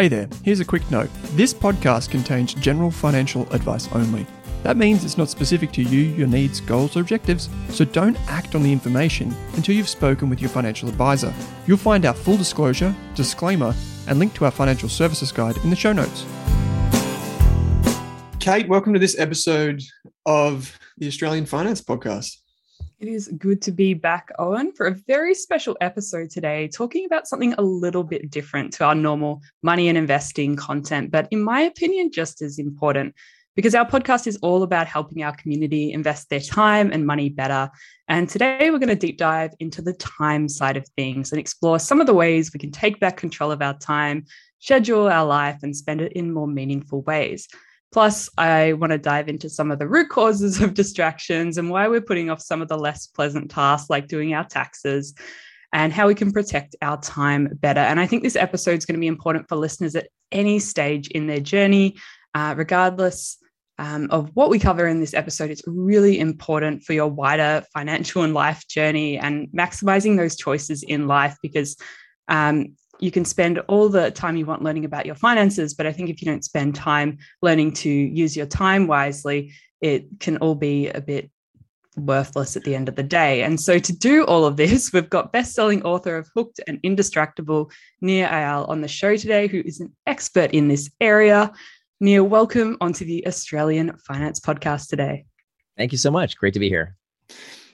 Hey there, here's a quick note. This podcast contains general financial advice only. That means it's not specific to you, your needs, goals, or objectives, so don't act on the information until you've spoken with your financial advisor. You'll find our full disclosure, disclaimer, and link to our financial services guide in the show notes. Kate, welcome to this episode of the Australian Finance Podcast. It is good to be back, Owen, for a very special episode today, talking about something a little bit different to our normal money and investing content, but in my opinion, just as important. Because our podcast is all about helping our community invest their time and money better. And today we're going to deep dive into the time side of things and explore some of the ways we can take back control of our time, schedule our life, and spend it in more meaningful ways. Plus, I want to dive into some of the root causes of distractions and why we're putting off some of the less pleasant tasks like doing our taxes and how we can protect our time better. And I think this episode is going to be important for listeners at any stage in their journey, uh, regardless um, of what we cover in this episode. It's really important for your wider financial and life journey and maximizing those choices in life because um, you can spend all the time you want learning about your finances, but I think if you don't spend time learning to use your time wisely, it can all be a bit worthless at the end of the day. And so to do all of this, we've got best-selling author of Hooked and Indistractable, Nir Eyal, on the show today, who is an expert in this area. Nir, welcome onto the Australian Finance Podcast today. Thank you so much. Great to be here.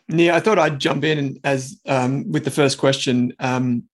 Nir, I thought I'd jump in as um, with the first question. Um,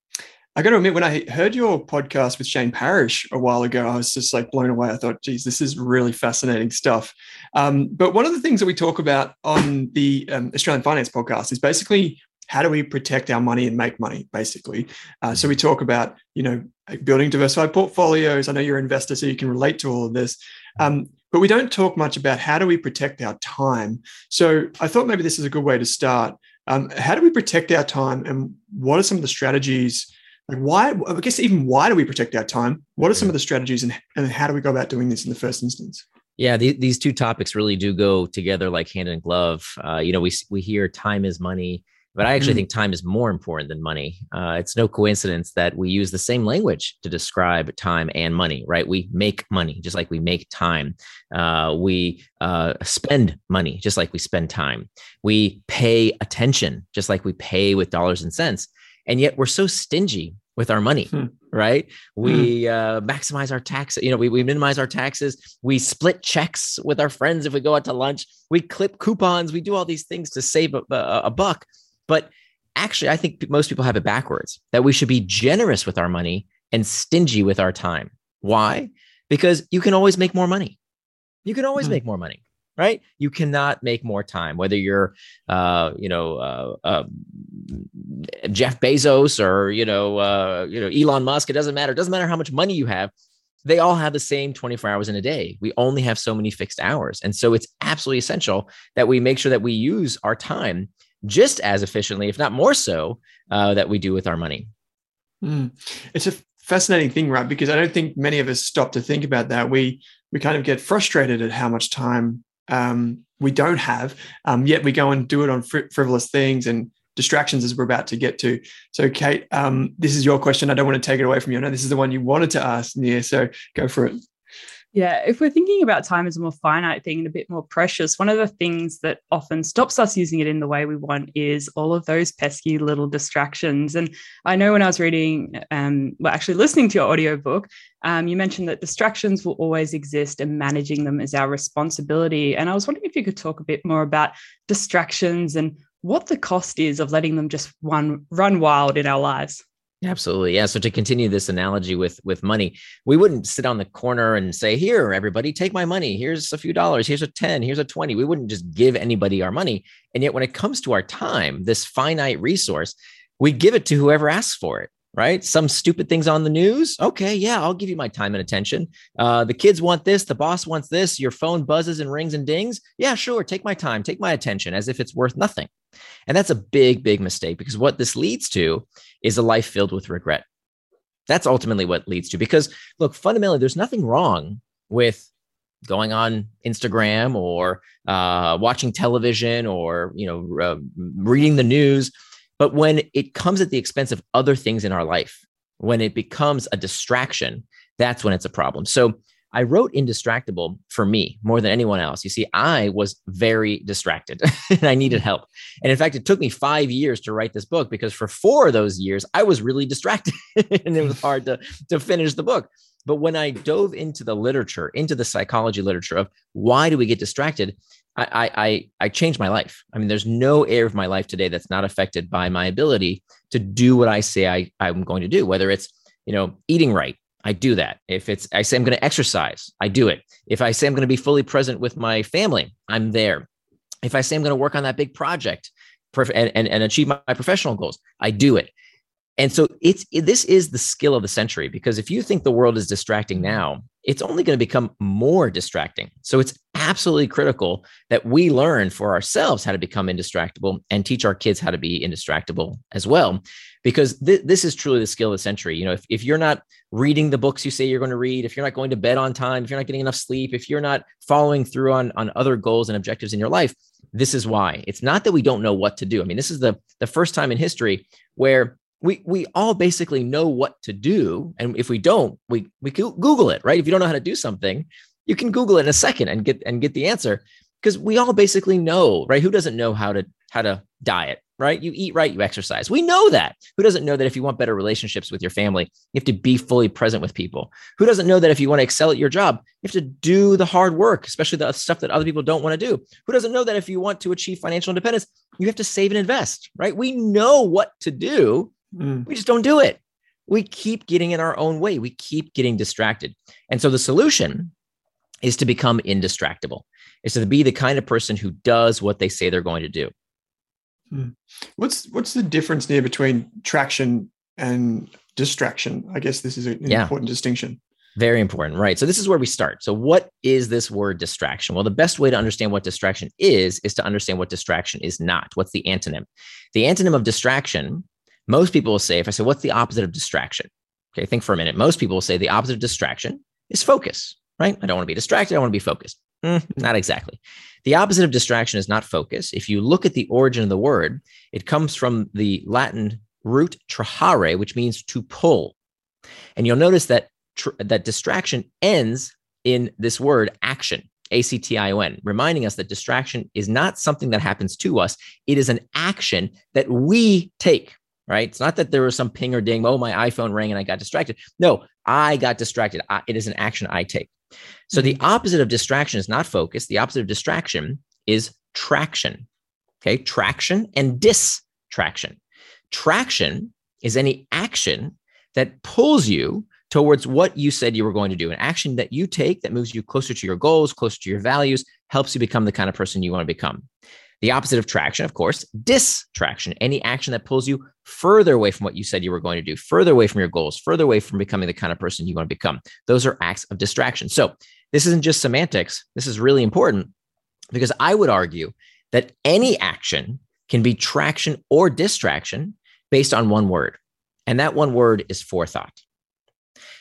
I got to admit, when I heard your podcast with Shane Parrish a while ago, I was just like blown away. I thought, geez, this is really fascinating stuff. Um, but one of the things that we talk about on the um, Australian Finance podcast is basically how do we protect our money and make money, basically. Uh, so we talk about, you know, building diversified portfolios. I know you're an investor, so you can relate to all of this. Um, but we don't talk much about how do we protect our time. So I thought maybe this is a good way to start. Um, how do we protect our time, and what are some of the strategies? Like why i guess even why do we protect our time? What are some of the strategies and, and how do we go about doing this in the first instance? Yeah the, these two topics really do go together like hand in glove. Uh, you know we, we hear time is money but i actually mm. think time is more important than money. Uh, it's no coincidence that we use the same language to describe time and money right? We make money just like we make time. Uh, we uh, spend money just like we spend time. We pay attention just like we pay with dollars and cents. And yet we're so stingy with our money hmm. right? We hmm. uh, maximize our tax you know we, we minimize our taxes. We split checks with our friends if we go out to lunch. We clip coupons. We do all these things to save a, a, a buck. But actually i think most people have it backwards that we should be generous with our money and stingy with our time. Why? Because you can always make more money. You can always hmm. make more money right? You cannot make more time whether you're uh, you know uh, uh, jeff bezos or you know uh, you know elon musk it doesn't matter it doesn't matter how much money you have they all have the same 24 hours in a day. We only have so many fixed hours. And so it's absolutely essential that we make sure that we use our time just as efficiently if not more so uh, that we do with our money. Mm. it's a fascinating thing right? Because i don't think many of us stop to think about that. We we kind of get frustrated at how much time um, we don't have, um, yet we go and do it on fr- frivolous things and distractions as we're about to get to. So, Kate, um, this is your question. I don't want to take it away from you. I know this is the one you wanted to ask, Nir. So, go for it. Yeah, if we're thinking about time as a more finite thing and a bit more precious, one of the things that often stops us using it in the way we want is all of those pesky little distractions. And I know when I was reading, um, well, actually listening to your audiobook, um, you mentioned that distractions will always exist and managing them is our responsibility. And I was wondering if you could talk a bit more about distractions and what the cost is of letting them just run, run wild in our lives. Absolutely. Yeah. So to continue this analogy with with money, we wouldn't sit on the corner and say, "Here, everybody, take my money. Here's a few dollars. Here's a 10, here's a 20." We wouldn't just give anybody our money. And yet when it comes to our time, this finite resource, we give it to whoever asks for it right? Some stupid things on the news. Okay, yeah, I'll give you my time and attention. Uh, the kids want this, the boss wants this, your phone buzzes and rings and dings. Yeah, sure, take my time, take my attention as if it's worth nothing. And that's a big, big mistake because what this leads to is a life filled with regret. That's ultimately what leads to. Because look, fundamentally, there's nothing wrong with going on Instagram or uh, watching television or you know uh, reading the news but when it comes at the expense of other things in our life, when it becomes a distraction, that's when it's a problem. So I wrote Indistractable for me more than anyone else. You see, I was very distracted and I needed help. And in fact, it took me five years to write this book because for four of those years, I was really distracted and it was hard to, to finish the book. But when I dove into the literature, into the psychology literature of why do we get distracted, I, I, I changed my life. I mean, there's no area of my life today that's not affected by my ability to do what I say I, I'm going to do, whether it's, you know, eating right, I do that. If it's, I say I'm going to exercise, I do it. If I say I'm going to be fully present with my family, I'm there. If I say I'm going to work on that big project and, and, and achieve my, my professional goals, I do it. And so it's it, this is the skill of the century because if you think the world is distracting now, it's only going to become more distracting. So it's absolutely critical that we learn for ourselves how to become indistractable and teach our kids how to be indistractable as well because th- this is truly the skill of the century. You know if, if you're not reading the books you say you're going to read if you're not going to bed on time if you're not getting enough sleep if you're not following through on on other goals and objectives in your life this is why. It's not that we don't know what to do. I mean this is the the first time in history where we we all basically know what to do and if we don't we we google it right? If you don't know how to do something you can google it in a second and get and get the answer because we all basically know right? Who doesn't know how to how to diet right? You eat right you exercise. We know that. Who doesn't know that if you want better relationships with your family you have to be fully present with people? Who doesn't know that if you want to excel at your job you have to do the hard work especially the stuff that other people don't want to do? Who doesn't know that if you want to achieve financial independence you have to save and invest right? We know what to do. Mm. we just don't do it. We keep getting in our own way. We keep getting distracted. And so the solution is to become indistractable. Is to be the kind of person who does what they say they're going to do Hmm. What's what's the difference there between traction and distraction? I guess this is an yeah. important distinction. Very important, right? So this is where we start. So what is this word distraction? Well, the best way to understand what distraction is is to understand what distraction is not. What's the antonym? The antonym of distraction, most people will say if I say what's the opposite of distraction? Okay, think for a minute. Most people will say the opposite of distraction is focus, right? I don't want to be distracted, I want to be focused. Mm, not exactly. The opposite of distraction is not focus. If you look at the origin of the word, it comes from the Latin root trahere, which means to pull. And you'll notice that tr- that distraction ends in this word action, A C T I O N, reminding us that distraction is not something that happens to us. It is an action that we take, right? It's not that there was some ping or ding, oh, my iPhone rang and I got distracted. No, I got distracted. I, it is an action I take. So the opposite of distraction is not focus. The opposite of distraction is traction. Okay, traction and distraction. Traction is any action that pulls you towards what you said you were going to do, an action that you take that moves you closer to your goals, closer to your values, helps you become the kind of person you want to become. The opposite of traction, of course, distraction, any action that pulls you further away from what you said you were going to do, further away from your goals, further away from becoming the kind of person you want to become. Those are acts of distraction. So this isn't just semantics. This is really important because I would argue that any action can be traction or distraction based on one word. And that one word is forethought.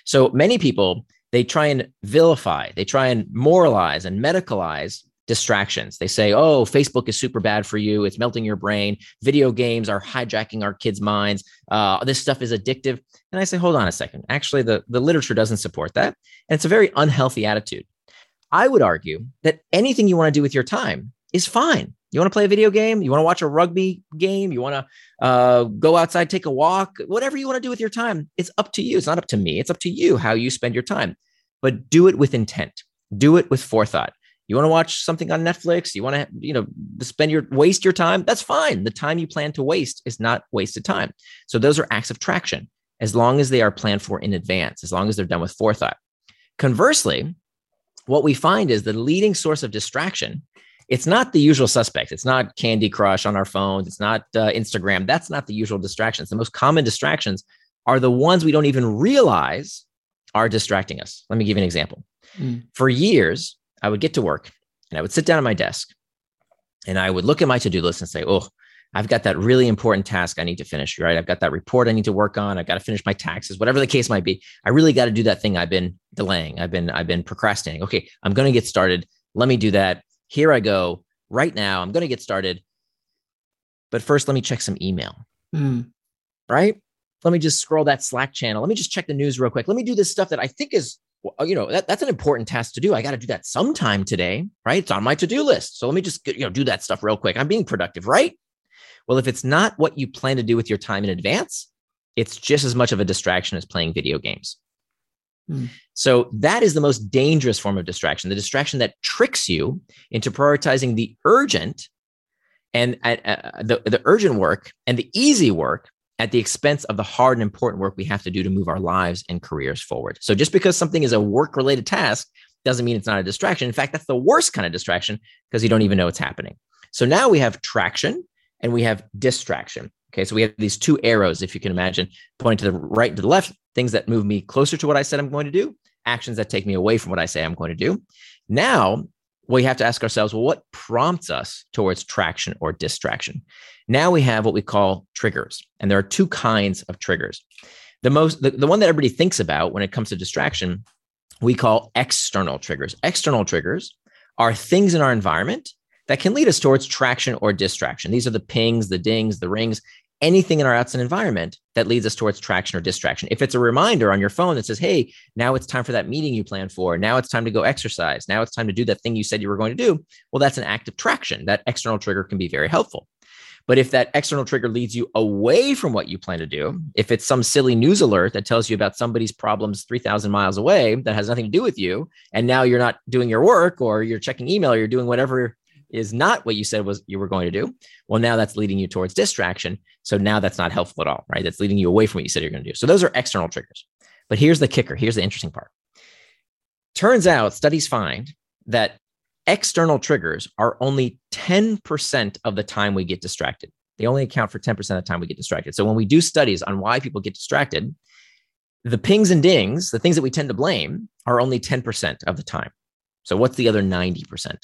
So many people, they try and vilify, they try and moralize and medicalize distractions. They say, oh, Facebook is super bad for you. It's melting your brain. Video games are hijacking our kids' minds. Uh, this stuff is addictive. And I say, hold on a second. Actually, the, the literature doesn't support that. And it's a very unhealthy attitude. I would argue that anything you want to do with your time is fine. You want to play a video game? You want to watch a rugby game? You want to uh, go outside, take a walk? Whatever you want to do with your time, it's up to you. It's not up to me. It's up to you how you spend your time. But do it with intent. Do it with forethought. You want to watch something on Netflix? You want to, you know, spend your waste your time? That's fine. The time you plan to waste is not wasted time. So those are acts of traction as long as they are planned for in advance, as long as they're done with forethought. Conversely, what we find is the leading source of distraction. It's not the usual suspect. It's not Candy Crush on our phones. It's not uh, Instagram. That's not the usual distractions. The most common distractions are the ones we don't even realize are distracting us. Let me give you an example. Mm. For years, I would get to work and I would sit down at my desk and I would look at my to do list and say, oh, I've got that really important task I need to finish, right? I've got that report I need to work on. I've got to finish my taxes, whatever the case might be. I really got to do that thing I've been delaying. I've been I've been procrastinating. Okay, I'm going to get started. Let me do that. Here I go. Right now, I'm going to get started. But first, let me check some email. Mm. Right? let me just scroll that Slack channel. Let me just check the news real quick. Let me do this stuff that I think is, you know, that, that's an important task to do. I got to do that sometime today, right? It's on my to-do list. So let me just, you know, do that stuff real quick. I'm being productive, right? Well, if it's not what you plan to do with your time in advance, it's just as much of a distraction as playing video games. Hmm. So that is the most dangerous form of distraction, the distraction that tricks you into prioritizing the urgent and uh, uh, the, the urgent work and the easy work at the expense of the hard and important work we have to do to move our lives and careers forward. So just because something is a work related task doesn't mean it's not a distraction. In fact, that's the worst kind of distraction because you don't even know it's happening. So now we have traction and we have distraction. Okay, so we have these two arrows, if you can imagine, pointing to the right and to the left, things that move me closer to what I said I'm going to do, actions that take me away from what I say I'm going to do. Now we have to ask ourselves, well, what prompts us towards traction or distraction? Now we have what we call triggers, and there are two kinds of triggers. The most, the, the one that everybody thinks about when it comes to distraction, we call external triggers. External triggers are things in our environment that can lead us towards traction or distraction. These are the pings, the dings, the rings, anything in our outside environment that leads us towards traction or distraction. If it's a reminder on your phone that says, hey, now it's time for that meeting you planned for, now it's time to go exercise, now it's time to do that thing you said you were going to do, well, that's an active traction. That external trigger can be very helpful. But if that external trigger leads you away from what you plan to do, if it's some silly news alert that tells you about somebody's problems 3,000 miles away that has nothing to do with you, and now you're not doing your work or you're checking email or you're doing whatever is not what you said was you were going to do, well, now that's leading you towards distraction. So now that's not helpful at all, right? That's leading you away from what you said you're going to do. So those are external triggers. But here's the kicker. Here's the interesting part. Turns out studies find that external triggers are only 10% of the time we get distracted. They only account for 10% of the time we get distracted. So when we do studies on why people get distracted, the pings and dings, the things that we tend to blame, are only 10% of the time. So what's the other 90%?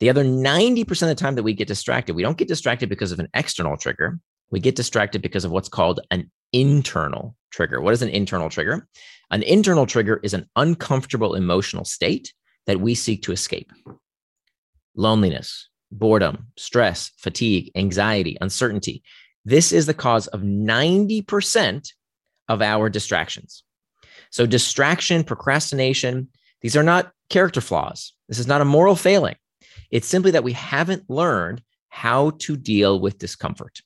The other 90% of the time that we get distracted, we don't get distracted because of an external trigger. We get distracted because of what's called an internal trigger. What is an internal trigger? An internal trigger is an uncomfortable emotional state that we seek to escape. Loneliness, boredom, stress, fatigue, anxiety, uncertainty. This is the cause of 90% of our distractions. So, distraction, procrastination, these are not character flaws. This is not a moral failing. It's simply that we haven't learned how to deal with discomfort.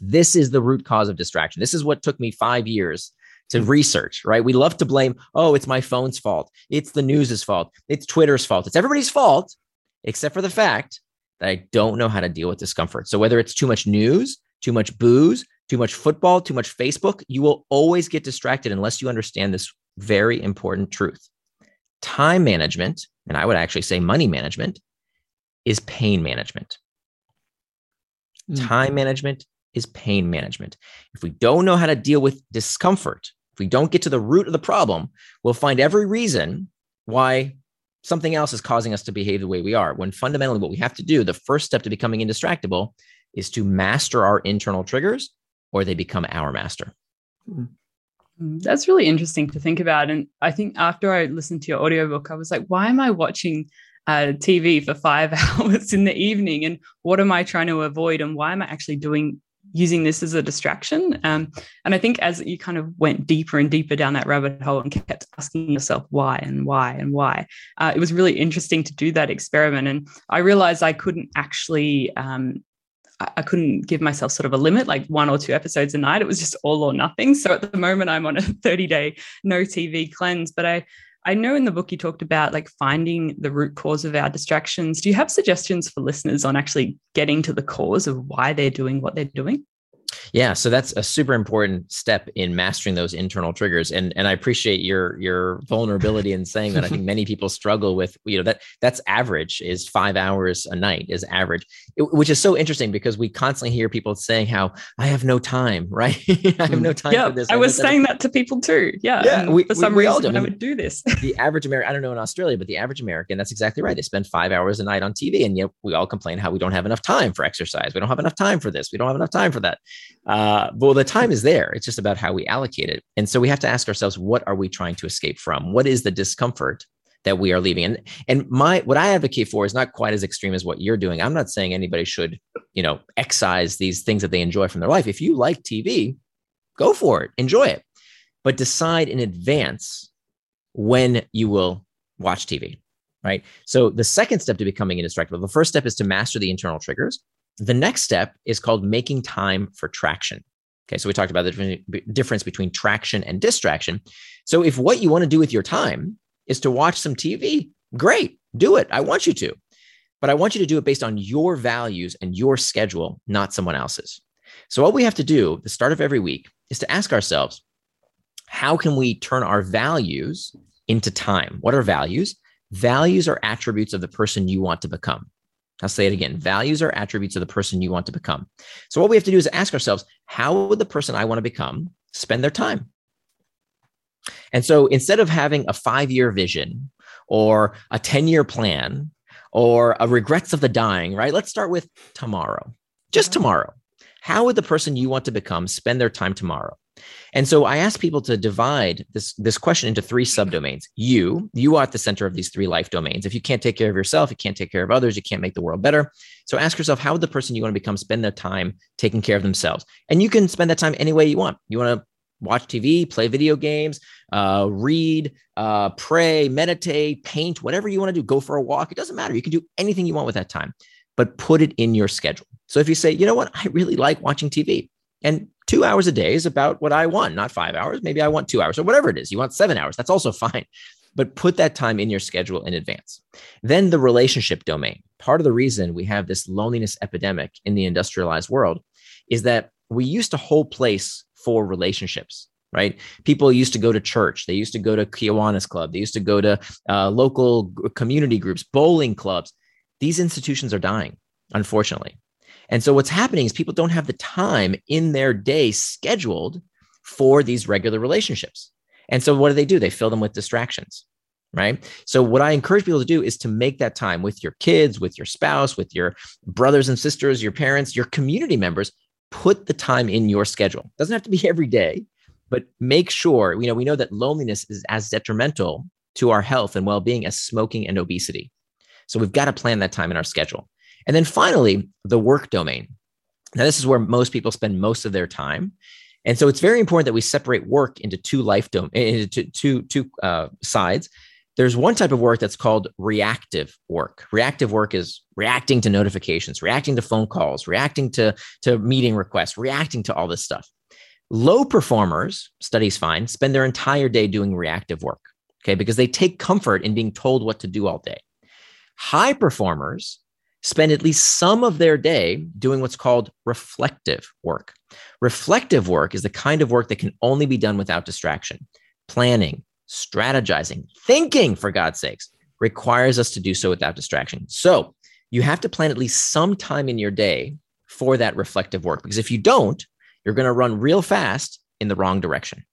This is the root cause of distraction. This is what took me five years to hmm. research, right? We love to blame, oh, it's my phone's fault. It's the news's fault. It's Twitter's fault. It's everybody's fault, except for the fact that I don't know how to deal with discomfort. So whether it's too much news, too much booze, too much football, too much Facebook, you will always get distracted unless you understand this very important truth. Time management, and I would actually say money management, is pain management. Mm. Time management is pain management. If we don't know how to deal with discomfort, if we don't get to the root of the problem, we'll find every reason why something else is causing us to behave the way we are. When fundamentally, what we have to do, the first step to becoming indistractable, is to master our internal triggers or they become our master. Mm. Mm, that's really interesting to think about. And I think after I listened to your audiobook, I was like, why am I watching uh, TV for five hours in the evening? And what am I trying to avoid? And why am I actually doing using this as a distraction? Um, and I think as you kind of went deeper and deeper down that rabbit hole and kept asking yourself why and why and why, uh, it was really interesting to do that experiment. And I realized I couldn't actually um, I couldn't give myself sort of a limit, like one or two episodes a night. It was just all or nothing. So at the moment, I'm on a 30 day no TV cleanse. But I, I know in the book you talked about like finding the root cause of our distractions. Do you have suggestions for listeners on actually getting to the cause of why they're doing what they're doing? Yeah, so that's a super important step in mastering those internal triggers. And and I appreciate your your vulnerability in saying that. I think many people struggle with you know that that's average is five hours a night is average, it, which is so interesting because we constantly hear people saying how I have no time, right? I have mm, no time yeah, for this. I, I was saying that to people too. Yeah, yeah. We, for some we, we reason, I, mean, I would do this. the average American, I don't know in Australia, but the average American, that's exactly right. They spend five hours a night on TV, and yet we all complain how we don't have enough time for exercise. We don't have enough time for this. We don't have enough time for that. Uh, well, the time is there. It's just about how we allocate it. And so we have to ask ourselves, what are we trying to escape from? What is the discomfort that we are leaving? And and my what I advocate for is not quite as extreme as what you're doing. I'm not saying anybody should, you know, excise these things that they enjoy from their life. If you like TV, Go for it. Enjoy it. But decide in advance when you will watch TV, right? So the second step to becoming indistractable, the first step is to master the internal triggers. The next step is called making time for traction. Okay, so we talked about the difference between traction and distraction. So if what you want to do with your time is to watch some TV, great, do it. I want you to. But I want you to do it based on your values and your schedule, not someone else's. So what we have to do the start of every week is to ask ourselves, how can we turn our values into time? What are values? Values are attributes of the person you want to become. I'll say it again. Values are attributes of the person you want to become. So, what we have to do is ask ourselves, how would the person I want to become spend their time? And so, instead of having a five year vision or a 10 year plan or a regrets of the dying, right? Let's start with tomorrow, just uh-huh. tomorrow. How would the person you want to become spend their time tomorrow? And so I ask people to divide this, this question into three subdomains. You, you are at the center of these three life domains. If you can't take care of yourself, you can't take care of others, you can't make the world better. So ask yourself, how would the person you want to become spend their time taking care of themselves? And you can spend that time any way you want. You want to watch TV, play video games, uh, read, uh, pray, meditate, paint, whatever you want to do, go for a walk. It doesn't matter. You can do anything you want with that time, but put it in your schedule. So if you say, you know what, I really like watching TV, and two hours a day is about what I want, not five hours. Maybe I want two hours or whatever it is. You want seven hours. That's also fine. But put that time in your schedule in advance. Then the relationship domain. Part of the reason we have this loneliness epidemic in the industrialized world is that we used to hold place for relationships right? People used to go to church. They used to go to Kiwanis Club. They used to go to uh, local community groups, bowling clubs. These institutions are dying, unfortunately. And so what's happening is people don't have the time in their day scheduled for these regular relationships. And so what do they do? They fill them with distractions. Right. So, what I encourage people to do is to make that time with your kids, with your spouse, with your brothers and sisters, your parents, your community members. Put the time in your schedule. It doesn't have to be every day, but make sure, you know, we know that loneliness is as detrimental to our health and well being as smoking and obesity. So, we've got to plan that time in our schedule. And then finally, the work domain. Now, this is where most people spend most of their time. And so it's very important that we separate work into two life dom- into two, two uh, sides. There's one type of work that's called reactive work. Reactive work is reacting to notifications, reacting to phone calls, reacting to, to meeting requests, reacting to all this stuff. Low performers, studies find, spend their entire day doing reactive work, okay, because they take comfort in being told what to do all day. High performers spend at least some of their day doing what's called reflective work. Reflective work is the kind of work that can only be done without distraction. Planning, strategizing, thinking, for God's sakes, requires us to do so without distraction. So you have to plan at least some time in your day for that reflective work, because if you don't, you're going to run real fast in the wrong direction.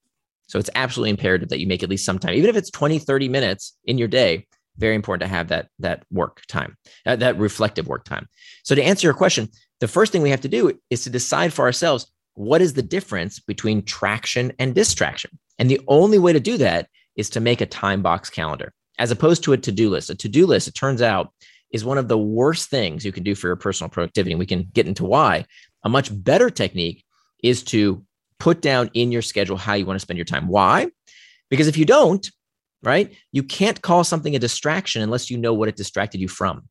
So it's absolutely imperative that you make at least some time, even if it's 20, 30 minutes in your day very important to have that that work time uh, that reflective work time. So to answer your question the first thing we have to do is to decide for ourselves what is the difference between traction and distraction? And the only way to do that is to make a time box calendar as opposed to a to-do list. A to-do list it turns out is one of the worst things you can do for your personal productivity and we can get into why. A much better technique is to put down in your schedule how you want to spend your time. Why? Because if you don't right? You can't call something a distraction unless you know what it distracted you from.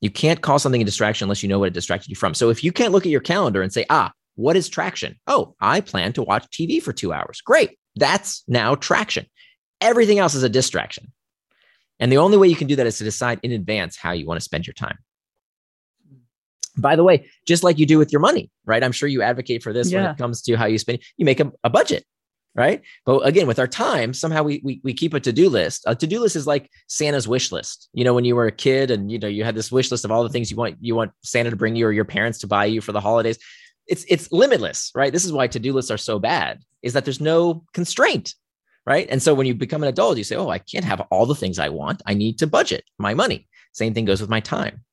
You can't call something a distraction unless you know what it distracted you from. So if you can't look at your calendar and say, ah, what is traction? Oh, I plan to watch TV for two hours. Great. That's now traction. Everything else is a distraction. And the only way you can do that is to decide in advance how you want to spend your time. By the way, just like you do with your money, right? I'm sure you advocate for this yeah. when it comes to how you spend. You make a, a budget right? But again with our time somehow we we, we keep a to-do list. A to-do list is like santa's wish list. You know when you were a kid and you know you had this wish list of all the things you want you want santa to bring you or your parents to buy you for the holidays. It's it's limitless right? This is why to-do lists are so bad is that there's no constraint right? And so when you become an adult you say oh i can't have all the things i want. I need to budget my money. Same thing goes with my time.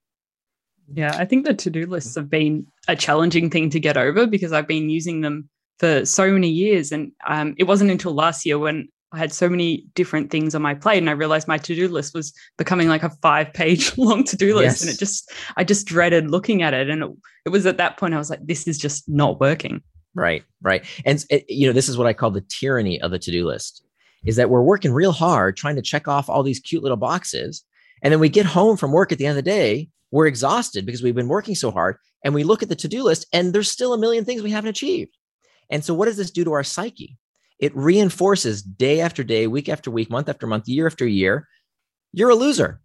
Yeah i think the to-do lists have been a challenging thing to get over because i've been using them for so many years. And um, it wasn't until last year when I had so many different things on my plate and I realized my to-do list was becoming like a five page long to-do list. Yes. And it just, I just dreaded looking at it. And it, it was at that point I was like, this is just not working. Right, right. And it, you know, this is what I call the tyranny of the to-do list is that we're working real hard trying to check off all these cute little boxes. And then we get home from work at the end of the day, we're exhausted because we've been working so hard. And we look at the to-do list and there's still a million things we haven't achieved. And so what does this do to our psyche? It reinforces day after day, week after week, month after month, year after year. You're a loser.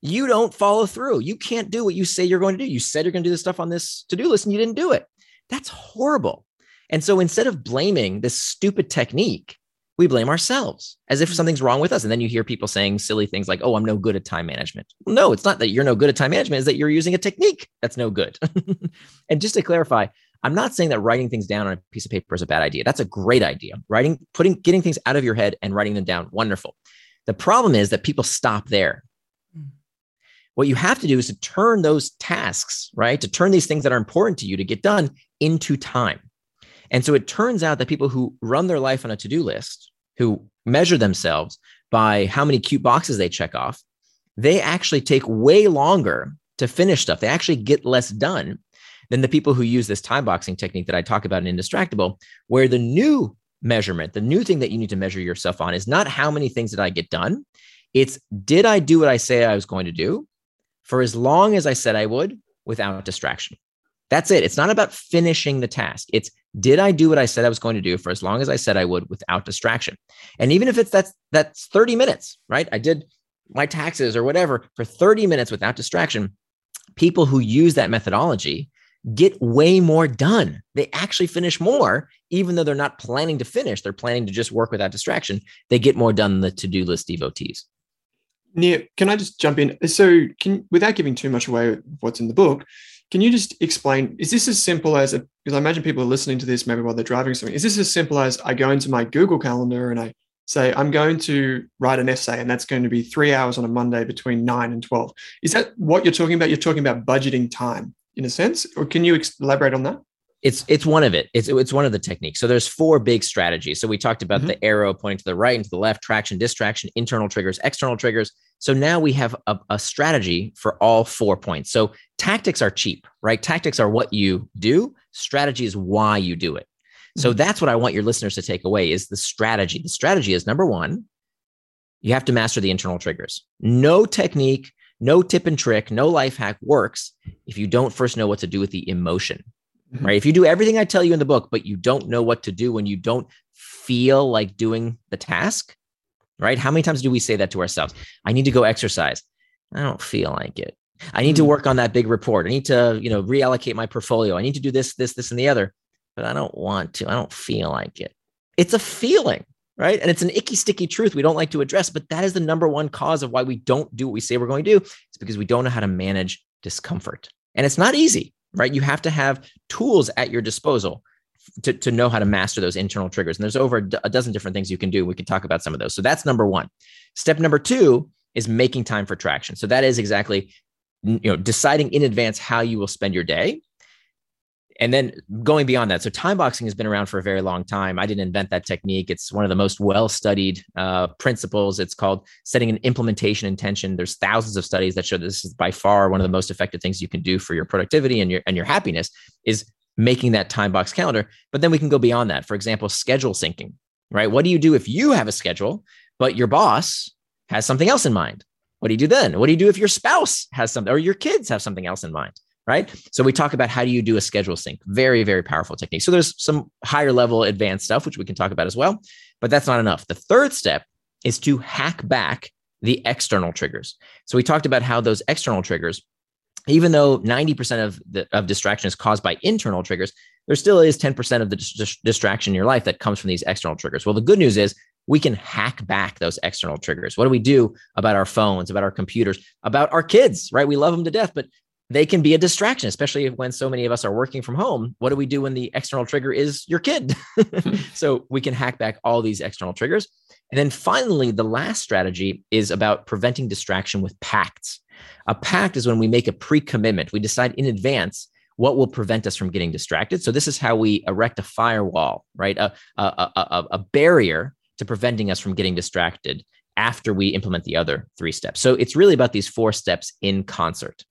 You don't follow through. You can't do what you say you're going to do. You said you're going to do this stuff on this to-do list and you didn't do it. That's horrible. And so instead of blaming this stupid technique, we blame ourselves as if mm. something's wrong with us. And then you hear people saying silly things like, oh, I'm no good at time management. No, it's not that you're no good at time management, is that you're using a technique that's no good. and just to clarify, I'm not saying that writing things down on a piece of paper is a bad idea. That's a great idea. Writing, putting, getting things out of your head and writing them down, wonderful. The problem is that people stop there. Mm. What you have to do is to turn those tasks, right? To turn these things that are important to you to get done into time. And so it turns out that people who run their life on a to do list, who measure themselves by how many cute boxes they check off, they actually take way longer to finish stuff. They actually get less done than the people who use this time boxing technique that I talk about in Indistractable, where the new measurement, the new thing that you need to measure yourself on is not how many things did I get done? It's did I do what I say I was going to do for as long as I said I would without distraction? That's it. It's not about finishing the task. It's did I do what I said I was going to do for as long as I said I would without distraction? And even if it's that's that's 30 minutes, right? I did my taxes or whatever for 30 minutes without distraction. People who use that methodology get way more done. They actually finish more, even though they're not planning to finish. They're planning to just work without distraction. They get more done than the to-do list devotees. Nir, can I just jump in? So, can without giving too much away what's in the book, can you just explain? Is this as simple as a, because I imagine people are listening to this maybe while they're driving something. Is this as simple as I go into my Google Calendar and I say, I'm going to write an essay and that's going to be three hours on a Monday between nine and 12? Is that what you're talking about? You're talking about budgeting time in a sense, or can you elaborate on that? it's it's one of it. It's it's one of the techniques. So there's four big strategies. So we talked about mm-hmm. the arrow pointing to the right and to the left, traction, distraction, internal triggers, external triggers. So now we have a, a strategy for all four points. So tactics are cheap, right? Tactics are what you do. Strategy is why you do it. So mm-hmm. that's what I want your listeners to take away is the strategy. The strategy is number one, you have to master the internal triggers. No technique, no tip and trick, no life hack works if you don't first know what to do with the emotion mm-hmm. right? If you do everything I tell you in the book, but you don't know what to do when you don't feel like doing the task, right? How many times do we say that to ourselves? I need to go exercise. I don't feel like it. I need mm-hmm. to work on that big report. I need to, you know, reallocate my portfolio. I need to do this, this, this, and the other, but I don't want to. I don't feel like it. It's a feeling, right? And it's an icky, sticky truth we don't like to address, but that is the number one cause of why we don't do what we say we're going to do. It's because we don't know how to manage discomfort. And it's not easy right? You have to have tools at your disposal to, to know how to master those internal triggers. And there's over a dozen different things you can do. We can talk about some of those. So that's number one. Step number two is making time for traction. So that is exactly you know deciding in advance how you will spend your day and then going beyond that so time boxing has been around for a very long time. I didn't invent that technique. It's one of the most well studied uh, principles. It's called setting an implementation intention. There's thousands of studies that show this is by far one of the most effective things you can do for your productivity and your and your happiness is making that time box calendar. But then we can go beyond that. For example schedule syncing right? What do you do if you have a schedule but your boss has something else in mind? What do you do then? What do you do if your spouse has something or your kids have something else in mind right? So we talk about how do you do a schedule sync? Very, very powerful technique. So there's some higher level advanced stuff, which we can talk about as well, but that's not enough. The third step is to hack back the external triggers. So we talked about how those external triggers, even though 90% of the of distraction is caused by internal triggers, there still is 10% of the dis- distraction in your life that comes from these external triggers. Well, the good news is we can hack back those external triggers. What do we do about our phones, about our computers, about our kids, right? We love them to death, but they can be a distraction, especially when so many of us are working from home. What do we do when the external trigger is your kid? Hmm. so we can hack back all these external triggers. And then finally, the last strategy is about preventing distraction with pacts. A pact is when we make a pre commitment, we decide in advance what will prevent us from getting distracted. So this is how we erect a firewall, right? A, a, a, a barrier to preventing us from getting distracted after we implement the other three steps. So it's really about these four steps in concert.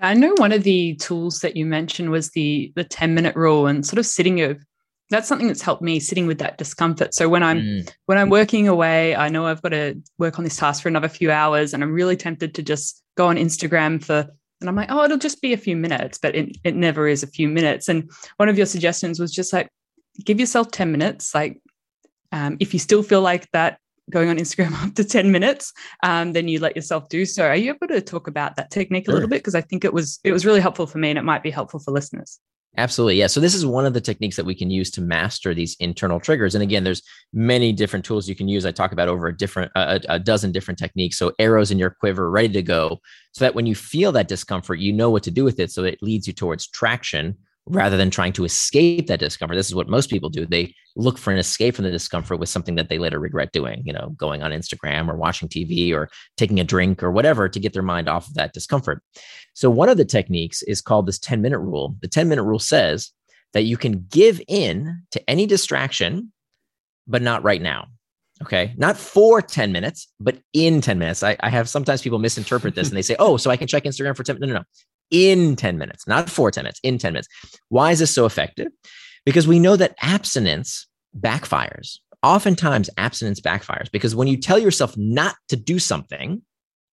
I know one of the tools that you mentioned was the the 10 minute rule and sort of sitting of that's something that's helped me sitting with that discomfort. So when I'm mm. when I'm working away, I know I've got to work on this task for another few hours and I'm really tempted to just go on Instagram for and I'm like, oh, it'll just be a few minutes, but it, it never is a few minutes. And one of your suggestions was just like, give yourself 10 minutes. Like, um, if you still feel like that going on Instagram after 10 minutes, um, then you let yourself do so. Are you able to talk about that technique a little bit? Because I think it was it was really helpful for me and it might be helpful for listeners. Absolutely. Yeah. So this is one of the techniques that we can use to master these internal triggers. And again, there's many different tools you can use. I talk about over a different a, a, dozen different techniques. So arrows in your quiver ready to go so that when you feel that discomfort, you know what to do with it so it leads you towards traction rather than trying to escape that discomfort. This is what most people do. They look for an escape from the discomfort with something that they later regret doing, you know, going on Instagram or watching TV or taking a drink or whatever to get their mind off of that discomfort. So, one of the techniques is called this 10 minute rule. The 10 minute rule says that you can give in to any distraction, but not right now. Okay. Not for 10 minutes, but in 10 minutes. I, I have sometimes people misinterpret this and they say, oh, so I can check Instagram for 10 minutes. No, no, no in 10 minutes, not for 10 minutes, in 10 minutes. Why is this so effective? Because we know that abstinence backfires. Oftentimes, abstinence backfires because when you tell yourself not to do something,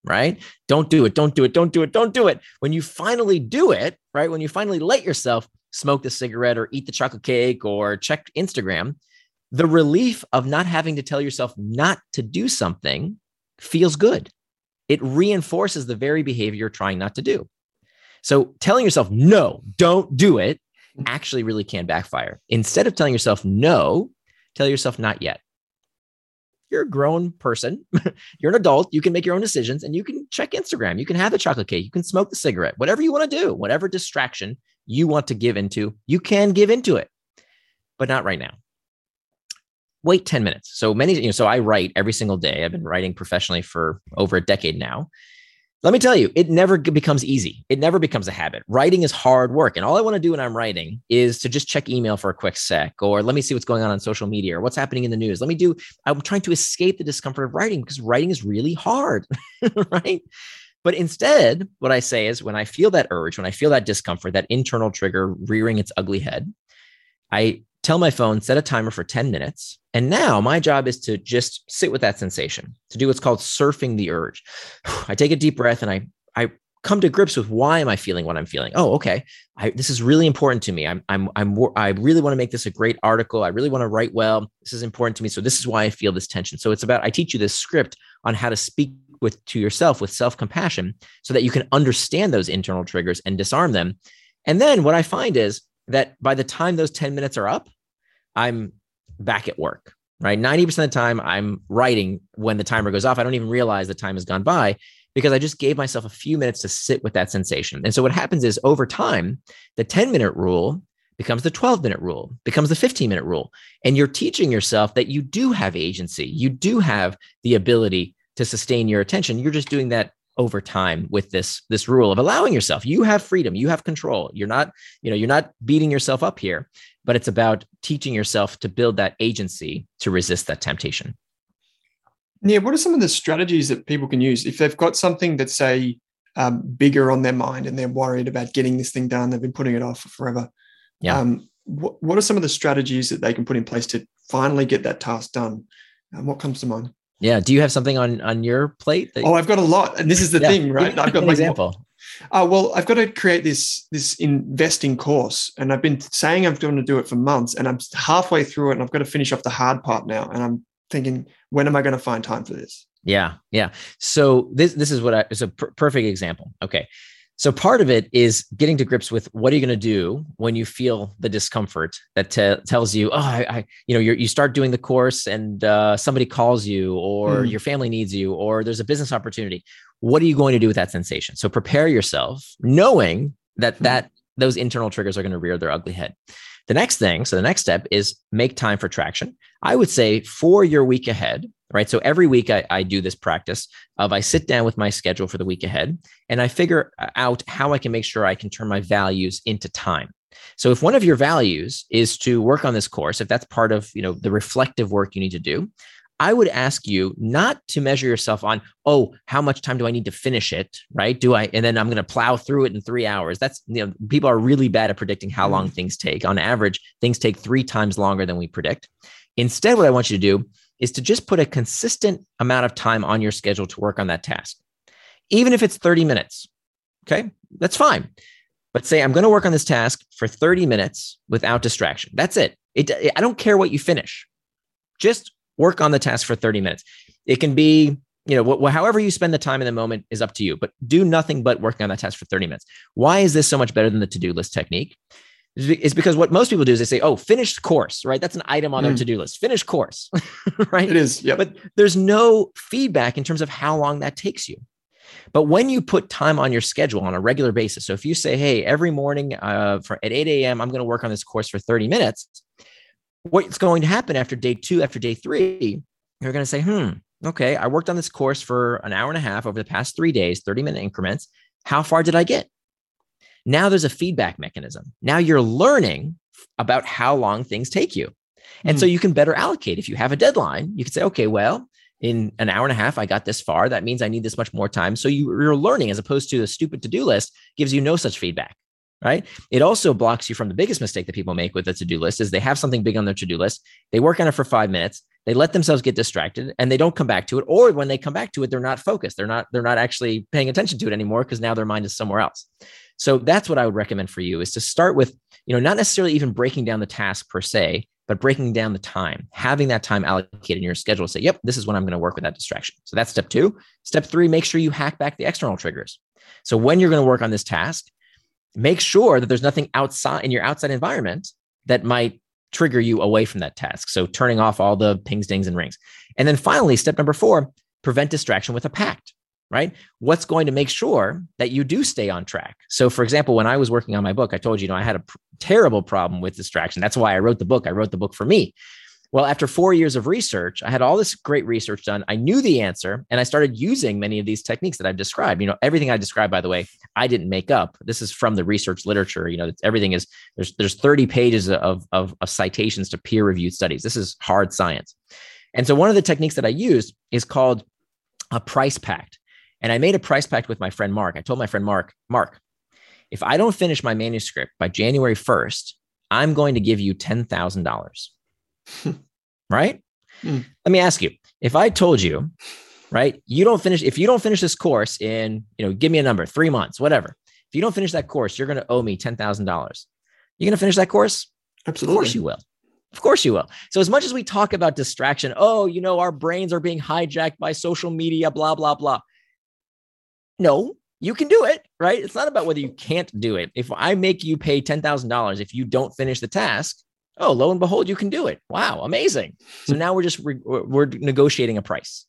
right? Don't do it, don't do it, don't do it, don't do it. When you finally do it, right? When you finally let yourself smoke the cigarette or eat the chocolate cake or check Instagram, the relief of not having to tell yourself not to do something feels good. It reinforces the very behavior you're trying not to do. So telling yourself, no, don't do it mm-hmm. actually really can backfire. Instead of telling yourself no, tell yourself not yet. You're a grown person. You're an adult. You can make your own decisions and you can check Instagram. You can have the chocolate cake. You can smoke the cigarette, whatever you want to do, whatever distraction you want to give into, you can give into it, but not right now. Wait 10 minutes. So many, you know, so I write every single day. I've been writing professionally for over a decade now. Let me tell you, it never becomes easy. It never becomes a habit. Writing is hard work. And all I want to do when I'm writing is to just check email for a quick sec, or let me see what's going on on social media, or what's happening in the news. Let me do, I'm trying to escape the discomfort of writing because writing is really hard, right? But instead, what I say is when I feel that urge, when I feel that discomfort, that internal trigger rearing its ugly head, I tell my phone, set a timer for 10 minutes. And now my job is to just sit with that sensation, to do what's called surfing the urge. I take a deep breath and I, I come to grips with why am I feeling what I'm feeling? Oh, okay. I, this is really important to me. I'm, I'm, I'm, I really want to make this a great article. I really want to write well. This is important to me. So this is why I feel this tension. So it's about, I teach you this script on how to speak with to yourself with self-compassion so that you can understand those internal triggers and disarm them. And then what I find is that by the time those 10 minutes are up, I'm back at work, right? 90% of the time I'm writing when the timer goes off. I don't even realize the time has gone by because I just gave myself a few minutes to sit with that sensation. And so what happens is over time, the 10 minute rule becomes the 12 minute rule, becomes the 15 minute rule. And you're teaching yourself that you do have agency, you do have the ability to sustain your attention. You're just doing that over time with this this rule of allowing yourself you have freedom you have control you're not you know you're not beating yourself up here but it's about teaching yourself to build that agency to resist that temptation. Yeah, what are some of the strategies that people can use if they've got something that's say um, bigger on their mind and they're worried about getting this thing done? They've been putting it off forever. Yeah. Um, what, what are some of the strategies that they can put in place to finally get that task done? Um, what comes to mind? Yeah. Do you have something on on your plate? That- oh, I've got a lot, and this is the yeah. thing, right? I've got an example. Uh, well, I've got to create this this investing course, and I've been saying I'm going to do it for months, and I'm halfway through it, and I've got to finish off the hard part now, and I'm thinking, when am I going to find time for this? Yeah, yeah. So this this is what I, it's a perfect example. Okay, so part of it is getting to grips with what are you going to do when you feel the discomfort that tells you, oh, I, I you know, you start doing the course and uh, somebody calls you, or mm. your family needs you, or there's a business opportunity. What are you going to do with that sensation? So prepare yourself, knowing that hmm. that those internal triggers are going to rear their ugly head. The next thing, so the next step is make time for traction. I would say for your week ahead, right? So every week I, I do this practice of I sit down with my schedule for the week ahead and I figure out how I can make sure I can turn my values into time. So if one of your values is to work on this course, if that's part of you know the reflective work you need to do, I would ask you not to measure yourself on, oh, how much time do I need to finish it? Right. Do I, and then I'm going to plow through it in three hours. That's, you know, people are really bad at predicting how long mm. things take. On average, things take three times longer than we predict. Instead, what I want you to do is to just put a consistent amount of time on your schedule to work on that task, even if it's 30 minutes. Okay. That's fine. But say, I'm going to work on this task for 30 minutes without distraction. That's it. it I don't care what you finish. Just work on the task for 30 minutes. It can be, you know, wh- however you spend the time in the moment is up to you, but do nothing but working on that task for 30 minutes. Why is this so much better than the to do list technique? Is because what most people do is they say, "Oh, finished course," right? That's an item on mm. their to-do list. Finished course, right? It is, yeah. But there's no feedback in terms of how long that takes you. But when you put time on your schedule on a regular basis, so if you say, "Hey, every morning uh, for at 8 a.m., I'm going to work on this course for 30 minutes," what's going to happen after day two, after day three, you're going to say, hmm, okay, I worked on this course for an hour and a half over the past three days, 30 minute increments. How far did I get? Now there's a feedback mechanism. Now you're learning about how long things take you. And mm. so hmm. you can better allocate. If you have a deadline, you can say, okay, well, in an hour and a half, I got this far. That means I need this much more time. So you, are learning as opposed to a stupid to do list gives you no such feedback right? It also blocks you from the biggest mistake that people make with a to-do list is they have something big on their to-do list. They work on it for 5 minutes, they let themselves get distracted and they don't come back to it or when they come back to it they're not focused. They're not they're not actually paying attention to it anymore because now their mind is somewhere else. So that's what I would recommend for you is to start with, you know, not necessarily even breaking down the task per se, but breaking down the time, having that time allocated in your schedule. Say, yep, this is when I'm going to work with that distraction. So that's step two. Step three, make sure you hack back the external triggers. So when you're going to work on this task, make sure that there's nothing outside in your outside environment that might trigger you away from that task. So turning off all the pings, dings, and rings. And then finally, step number four, prevent distraction with a pact, right? What's going to make sure that you do stay on track? So, for example, when I was working on my book, I told you, you know, I had a pr- terrible problem with distraction. That's why I wrote the book. I wrote the book for me. Well, after four years of research, I had all this great research done. I knew the answer and I started using many of these techniques that I've described. You know, everything I described, by the way, I didn't make up. This is from the research literature. You know, everything is there's there's 30 pages of, of, of citations to peer-reviewed studies. This is hard science. And so one of the techniques that I used is called a price pact. And I made a price pact with my friend Mark. I told my friend Mark, Mark, if I don't finish my manuscript by January 1st, I'm going to give you $10,000. right? Mm. Let me ask you if I told you, right, you don't finish, if you don't finish this course in, you know, give me a number, three months, whatever. If you don't finish that course, you're going to owe me $10,000. You're going to finish that course? Absolutely. Of course you will. Of course you will. So, as much as we talk about distraction, oh, you know, our brains are being hijacked by social media, blah, blah, blah. No, you can do it, right? It's not about whether you can't do it. If I make you pay $10,000 if you don't finish the task, oh, lo and behold, you can do it. Wow, amazing. So now we're just re- we're negotiating a price.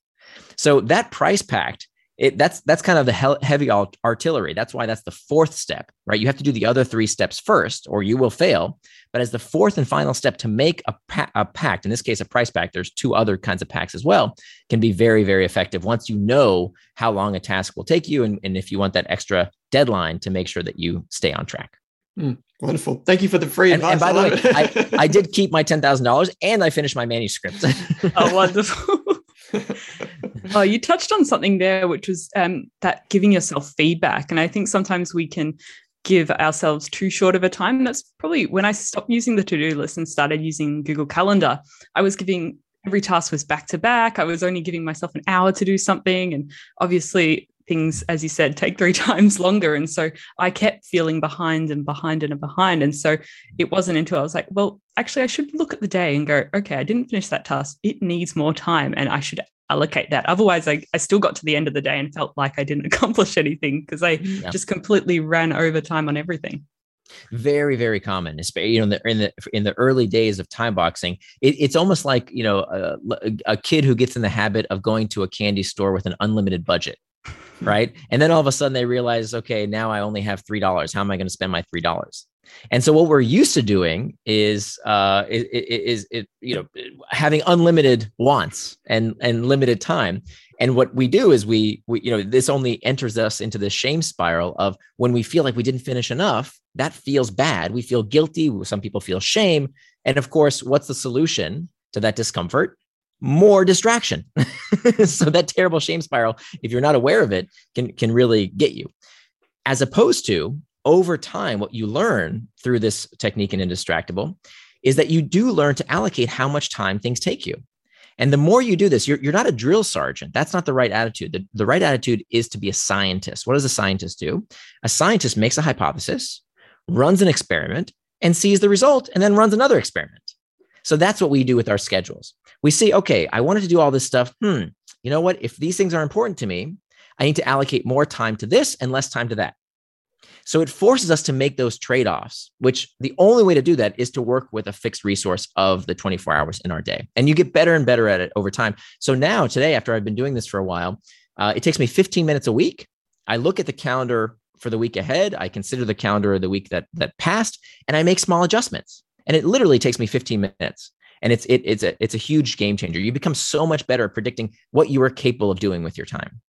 So that price pact, it, that's that's kind of the he- heavy artillery. That's why that's the fourth step, right? You have to do the other three steps first, or you will fail. But as the fourth and final step to make a, pa- a pact, in this case, a price pact, there's two other kinds of pacts as well, can be very, very effective once you know how long a task will take you, and, and if you want that extra deadline to make sure that you stay on track. Mm, wonderful. Thank you for the free and, advice. And by the way, I, I did keep my $10,000 and I finished my manuscript. oh, wonderful. oh, you touched on something there, which was um, that giving yourself feedback. And I think sometimes we can give ourselves too short of a time. That's probably when I stopped using the to do list and started using Google Calendar. I was giving every task was back to back. I was only giving myself an hour to do something. And obviously, things, as you said, take three times longer. And so I kept feeling behind and behind and behind. And so it wasn't until I was like, well, actually, I should look at the day and go, okay, I didn't finish that task. It needs more time and I should allocate that. Otherwise, I, I still got to the end of the day and felt like I didn't accomplish anything because I yeah. just completely ran over time on everything very very common Especially you know in the in the, in the early days of time boxing it, it's almost like you know a, a, kid who gets in the habit of going to a candy store with an unlimited budget right? And then all of a sudden they realize, okay, now I only have three dollars. How am I going to spend my three dollars? And so what we're used to doing is uh, is, is, you know having unlimited wants and and limited time. And what we do is we we you know this only enters us into the shame spiral of when we feel like we didn't finish enough. That feels bad. We feel guilty. Some people feel shame. And of course, what's the solution to that discomfort? More distraction. so that terrible shame spiral, if you're not aware of it, can can really get you. As opposed to over time, what you learn through this technique in Indistractable is that you do learn to allocate how much time things take you. And the more you do this, you're, you're not a drill sergeant. That's not the right attitude. The, the right attitude is to be a scientist. What does a scientist do? A scientist makes a hypothesis, runs an experiment, and sees the result, and then runs another experiment. So that's what we do with our schedules. We see, okay, I wanted to do all this stuff. Hmm, you know what? If these things are important to me, I need to allocate more time to this and less time to that. So it forces us to make those trade offs, which the only way to do that is to work with a fixed resource of the 24 hours in our day. And you get better and better at it over time. So now, today, after I've been doing this for a while, uh, it takes me 15 minutes a week. I look at the calendar for the week ahead. I consider the calendar of the week that that passed, and I make small adjustments. And it literally takes me 15 minutes. And it's it, it's a it's a huge game changer. You become so much better at predicting what you are capable of doing with your time.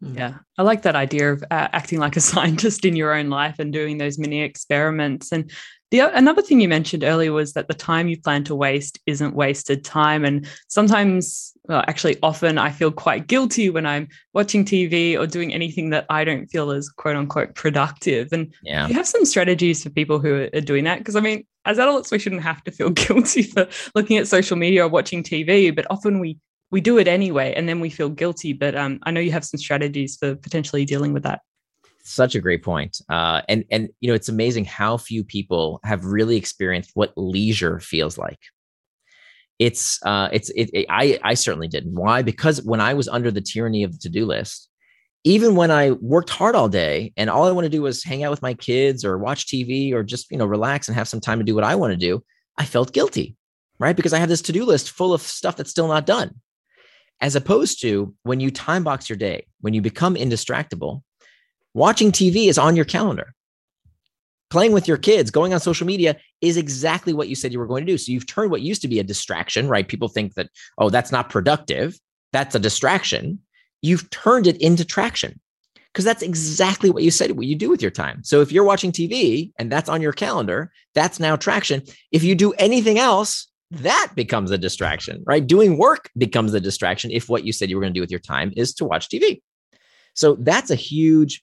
Hmm. Yeah, I like that idea of uh, acting like a scientist in your own life and doing those mini experiments. And the another thing you mentioned earlier was that the time you plan to waste isn't wasted time. And sometimes, well, actually, often I feel quite guilty when I'm watching TV or doing anything that I don't feel is quote unquote productive. And yeah. you have some strategies for people who are doing that? Because I mean, as adults, we shouldn't have to feel guilty for looking at social media or watching TV, but often we we do it anyway and then we feel guilty but um, i know you have some strategies for potentially dealing with that such a great point. Uh, and and you know it's amazing how few people have really experienced what leisure feels like it's uh it's it, it, i i certainly didn't. Why? Because when i was under the tyranny of the to-do list even when i worked hard all day and all i want to do was hang out with my kids or watch tv or just you know relax and have some time to do what i want to do i felt guilty right? Because i have this to-do list full of stuff that's still not done. As opposed to when you time box your day, when you become indistractable, watching TV is on your calendar. Playing with your kids, going on social media is exactly what you said you were going to do. So you've turned what used to be a distraction, right? People think that, oh, that's not productive. That's a distraction. You've turned it into traction because that's exactly what you said what you do with your time. So if you're watching TV and that's on your calendar, that's now traction. If you do anything else, that becomes a distraction, right? Doing work becomes a distraction if what you said you were going to do with your time is to watch TV. So that's a huge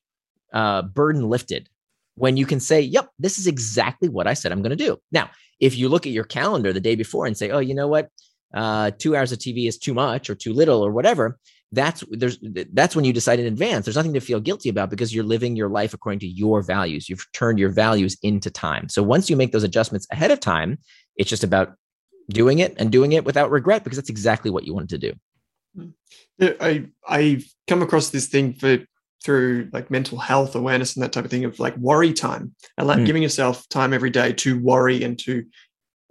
uh, burden lifted when you can say, yep, this is exactly what I said I'm going to do. Now, if you look at your calendar the day before and say, oh, you know what? Uh, two hours of TV is too much or too little or whatever. That's there's that's when you decide in advance. There's nothing to feel guilty about because you're living your life according to your values. You've turned your values into time. So once you make those adjustments ahead of time, it's just about doing it and doing it without regret because that's exactly what you wanted to do. I I've come across this thing for through like mental health awareness and that type of thing of like worry time and like mm. giving yourself time every day to worry and to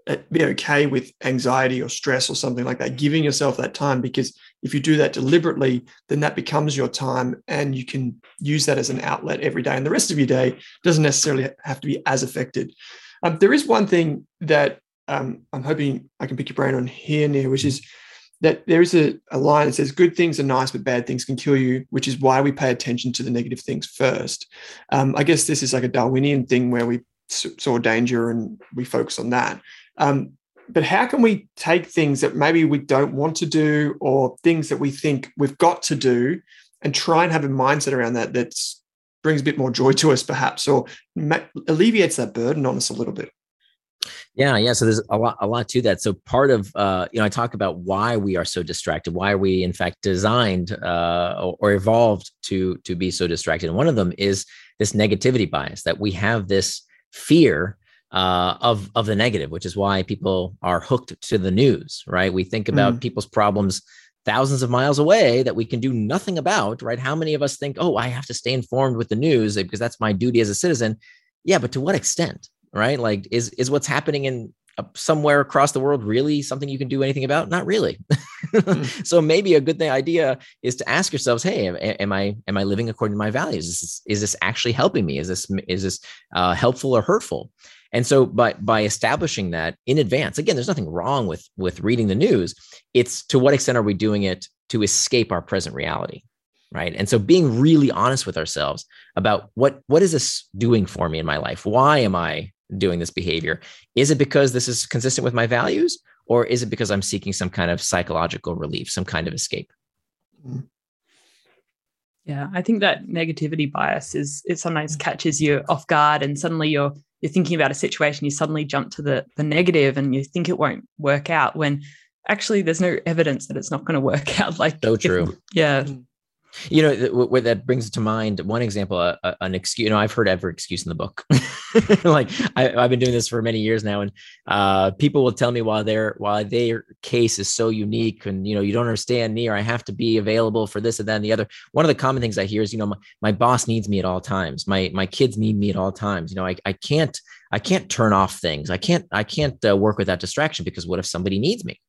uh, be okay with anxiety or stress or something like that giving yourself that time because if you do that deliberately then that becomes your time and you can use that as an outlet every day and the rest of your day doesn't necessarily have to be as affected um, there is one thing that um, I'm hoping I can pick your brain on here, Nir, which is that there is a, a line that says, Good things are nice, but bad things can kill you, which is why we pay attention to the negative things first. Um, I guess this is like a Darwinian thing where we saw danger and we focus on that. Um, but how can we take things that maybe we don't want to do or things that we think we've got to do and try and have a mindset around that that brings a bit more joy to us, perhaps, or alleviates that burden on us a little bit? Yeah, yeah. So there's a lot, a lot to that. So part of, uh, you know, I talk about why we are so distracted. Why are we, in fact, designed uh, or, or evolved to to be so distracted? And one of them is this negativity bias that we have this fear uh, of of the negative, which is why people are hooked to the news. Right? We think about mm. people's problems thousands of miles away that we can do nothing about. Right? How many of us think, oh, I have to stay informed with the news because that's my duty as a citizen? Yeah, but to what extent? Right? Like, is is what's happening in uh, somewhere across the world really something you can do anything about? Not really. mm. So maybe a good thing, idea is to ask yourselves, "Hey, am, am, I am I living according to my values? Is this, is this actually helping me? Is this is this uh, helpful or hurtful?" And so by by establishing that in advance, again, there's nothing wrong with with reading the news. It's to what extent are we doing it to escape our present reality? right and so being really honest with ourselves about what what is this doing for me in my life why am i doing this behavior? Is it because this is consistent with my values? or is it because I'm seeking some kind of psychological relief, some kind of escape? Mm. Yeah, I think that negativity bias is it sometimes catches you off guard and suddenly you're you're thinking about a situation, you suddenly jump to the the negative and you think it won't work out when actually there's no evidence that it's not going to work out. Like so true. If, yeah. You know what that brings to mind one example uh, uh, an excuse you know i've heard every excuse in the book. Like I, have been doing this for many years now and uh, people will tell me why their why their case is so unique and you know you don't understand me or i have to be available for this and that and the other. One of the common things i hear is you know my, my boss needs me at all times. My my kids need me at all times. You know i, I can't i can't turn off things. I can't i can't uh, work without distraction because what if somebody needs me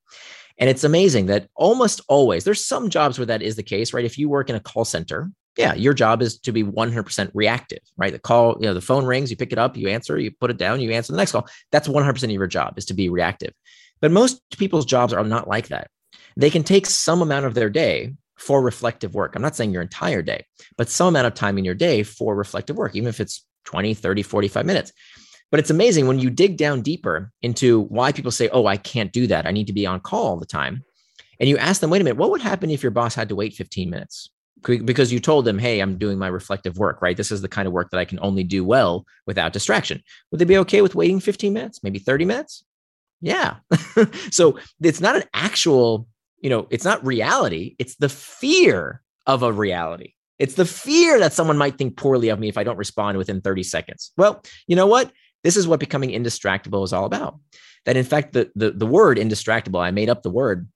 and it's amazing that almost always there's some jobs where that is the case, right? If you work in a call center, yeah, your job is to be 100% reactive, right? The call, you know, the phone rings, you pick it up, you answer, you put it down, you answer the next call. That's 100% of your job is to be reactive. But most people's jobs are not like that. They can take some amount of their day for reflective work. I'm not saying your entire day, but some amount of time in your day for reflective work, even if it's 20, 30, 45 minutes. But it's amazing when you dig down deeper into why people say, oh, I can't do that. I need to be on call all the time. And you ask them, wait a minute, what would happen if your boss had to wait 15 minutes? Because you told them, hey, I'm doing my reflective work, right? This is the kind of work that I can only do well without distraction. Would they be okay with waiting 15 minutes, maybe 30 minutes? Yeah. so it's not an actual, you know, it's not reality. It's the fear of a reality. It's the fear that someone might think poorly of me if I don't respond within 30 seconds. Well, you know what? This is what becoming indistractable is all about. That in fact, the, the, the word indistractable, I made up the word.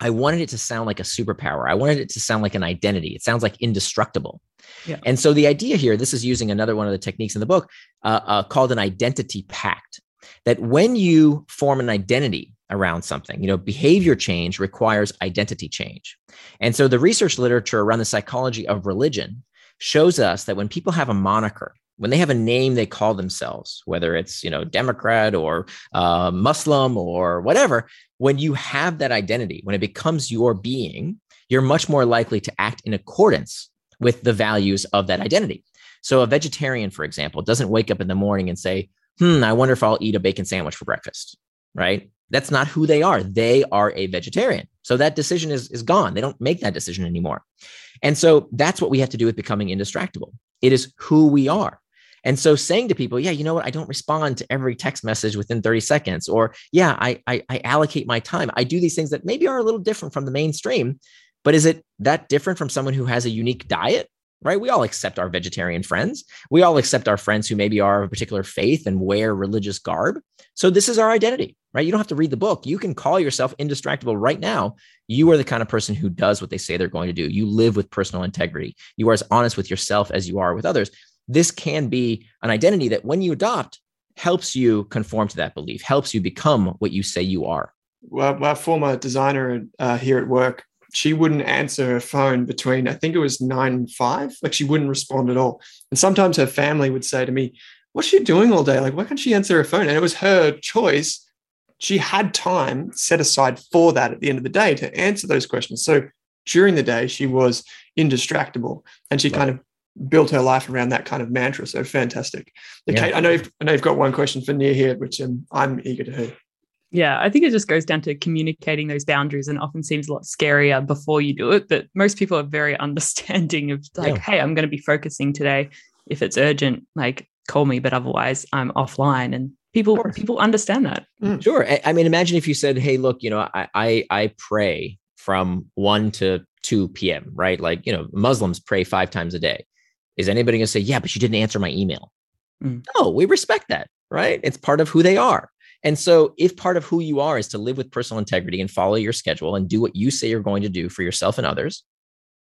I wanted it to sound like a superpower. I wanted it to sound like an identity. It sounds like indestructible. Yeah. And so the idea here, this is using another one of the techniques in the book uh, uh, called an identity pact. That when you form an identity around something, you know, behavior change requires identity change. And so the research literature around the psychology of religion shows us that when people have a moniker, when they have a name they call themselves, whether it's you know Democrat or uh, Muslim or whatever, when you have that identity, when it becomes your being, you're much more likely to act in accordance with the values of that identity. So a vegetarian, for example, doesn't wake up in the morning and say, "Hmm, I wonder if I'll eat a bacon sandwich for breakfast." Right? That's not who they are. They are a vegetarian. So that decision is, is gone. They don't make that decision anymore. And so that's what we have to do with becoming indistractable. It is who we are. And so saying to people, yeah, you know what, I don't respond to every text message within 30 seconds, or yeah, I, I, I allocate my time. I do these things that maybe are a little different from the mainstream, but is it that different from someone who has a unique diet? Right. We all accept our vegetarian friends. We all accept our friends who maybe are of a particular faith and wear religious garb. So this is our identity, right? You don't have to read the book. You can call yourself indistractable right now. You are the kind of person who does what they say they're going to do. You live with personal integrity. You are as honest with yourself as you are with others this can be an identity that when you adopt helps you conform to that belief, helps you become what you say you are. Well, my former designer uh, here at work, she wouldn't answer her phone between, I think it was nine and five. Like she wouldn't respond at all. And sometimes her family would say to me, What's she doing all day? Like, why can't she answer her phone? And it was her choice. She had time set aside for that at the end of the day to answer those questions. So during the day, she was indistractable and she right. kind of built her life around that kind of mantra. So fantastic. Yeah. Kate, I know you've, I know you've got one question for Nir here, which um, I'm eager to hear. Yeah, I think it just goes down to communicating those boundaries and often seems a lot scarier before you do it. But most people are very understanding of like, yeah. hey, I'm going to be focusing today. If it's urgent, like call me, but otherwise I'm offline. And people people understand that. Mm. Sure. I mean, imagine if you said, hey, look, you know, I I, I pray from 1 to 2 p.m., right? Like, you know, Muslims pray five times a day is anybody going to say, yeah, but you didn't answer my email? Mm. No, we respect that, right? It's part of who they are. And so, if part of who you are is to live with personal integrity and follow your schedule and do what you say you're going to do for yourself and others,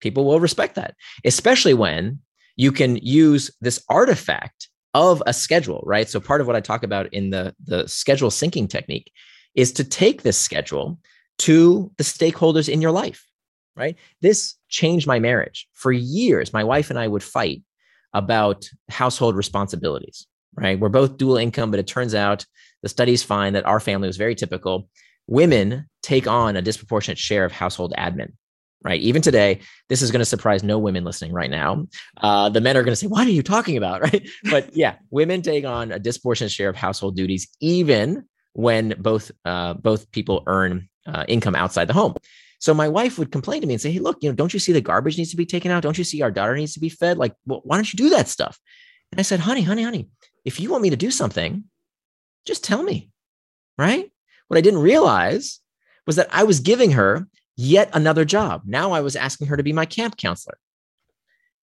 people will respect that, especially when you can use this artifact of a schedule, right? So, part of what I talk about in the, the schedule syncing technique is to take this schedule to the stakeholders in your life right? This changed my marriage. For years, my wife and I would fight about household responsibilities, right? We're both dual income, but it turns out the studies find that our family was very typical. Women take on a disproportionate share of household admin, right? Even today, this is going to surprise no women listening right now. Uh, the men are going to say, What are you talking about? Right. But yeah, women take on a disproportionate share of household duties, even when both uh, both people earn uh, income outside the home. So my wife would complain to me and say, "Hey, look, you know, don't you see the garbage needs to be taken out? Don't you see our daughter needs to be fed? Like, well, why don't you do that stuff?" And I said, "Honey, honey, honey, if you want me to do something, just tell me." Right? What I didn't realize was that I was giving her yet another job. Now I was asking her to be my camp counselor.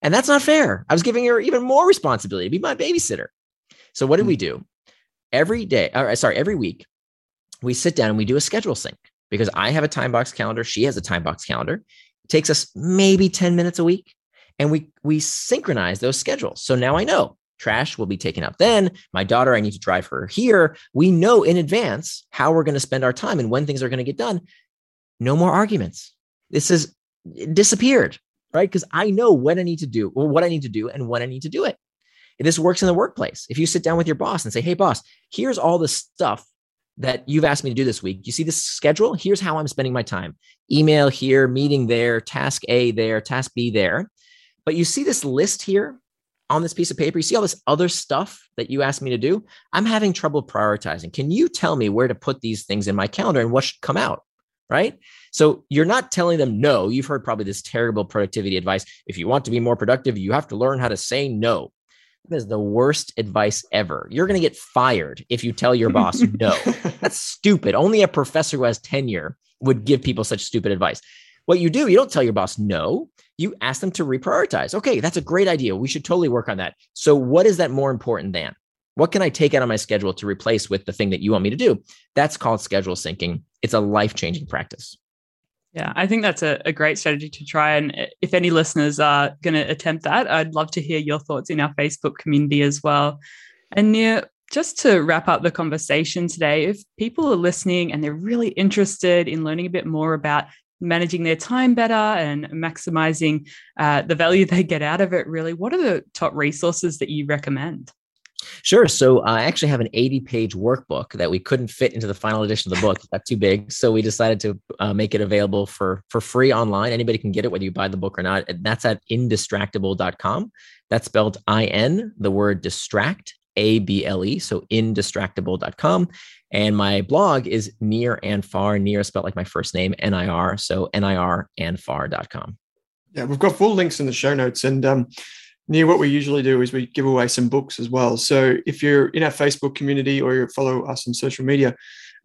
And that's not fair. I was giving her even more responsibility to be my babysitter. So what did we hmm. do? Every day, or uh, sorry, every week, we sit down and we do a schedule sync because I have a time box calendar. She has a time box calendar. It takes us maybe 10 minutes a week. And we we synchronize those schedules. So now I know trash will be taken out then. My daughter, I need to drive her here. We know in advance how we're going to spend our time and when things are going to get done. No more arguments. This has disappeared, right? Because I know when I need to do or what I need to do and when I need to do it. This works in the workplace. If you sit down with your boss and say, Hey, boss, here's all the stuff that you've asked me to do this week. You see this schedule? Here's how I'm spending my time email here, meeting there, task A there, task B there. But you see this list here on this piece of paper? You see all this other stuff that you asked me to do? I'm having trouble prioritizing. Can you tell me where to put these things in my calendar and what should come out? Right. So you're not telling them no. You've heard probably this terrible productivity advice. If you want to be more productive, you have to learn how to say no. That is the worst advice ever. You're going to get fired if you tell your boss no. That's stupid. Only a professor who has tenure would give people such stupid advice. What you do, you don't tell your boss no. You ask them to reprioritize. Okay, that's a great idea. We should totally work on that. So, what is that more important than? What can I take out of my schedule to replace with the thing that you want me to do? That's called schedule syncing. It's a life changing practice. Yeah, I think that's a, a great strategy to try. And uh, if any listeners are going to attempt that, I'd love to hear your thoughts in our Facebook community as well. And Nir, just to wrap up the conversation today, if people are listening and they're really interested in learning a bit more about managing their time better and maximizing uh, the value they get out of it, really, what are the top resources that you recommend? Sure. So I actually have an 80 page workbook that we couldn't fit into the final edition of the book. It got too big. So we decided to uh, make it available for, for free online. Anybody can get it, whether you buy the book or not. And that's at indistractable.com. That's spelled I N, the word distract, A B L E. So indistractable.com. And my blog is Nir and Far, Nir spelled like my first name, N I R. So N I R and far.com. Yeah, we've got full links in the show notes. And um, Nir, what we usually do is we give away some books as well. So if you're in our Facebook community or you follow us on social media,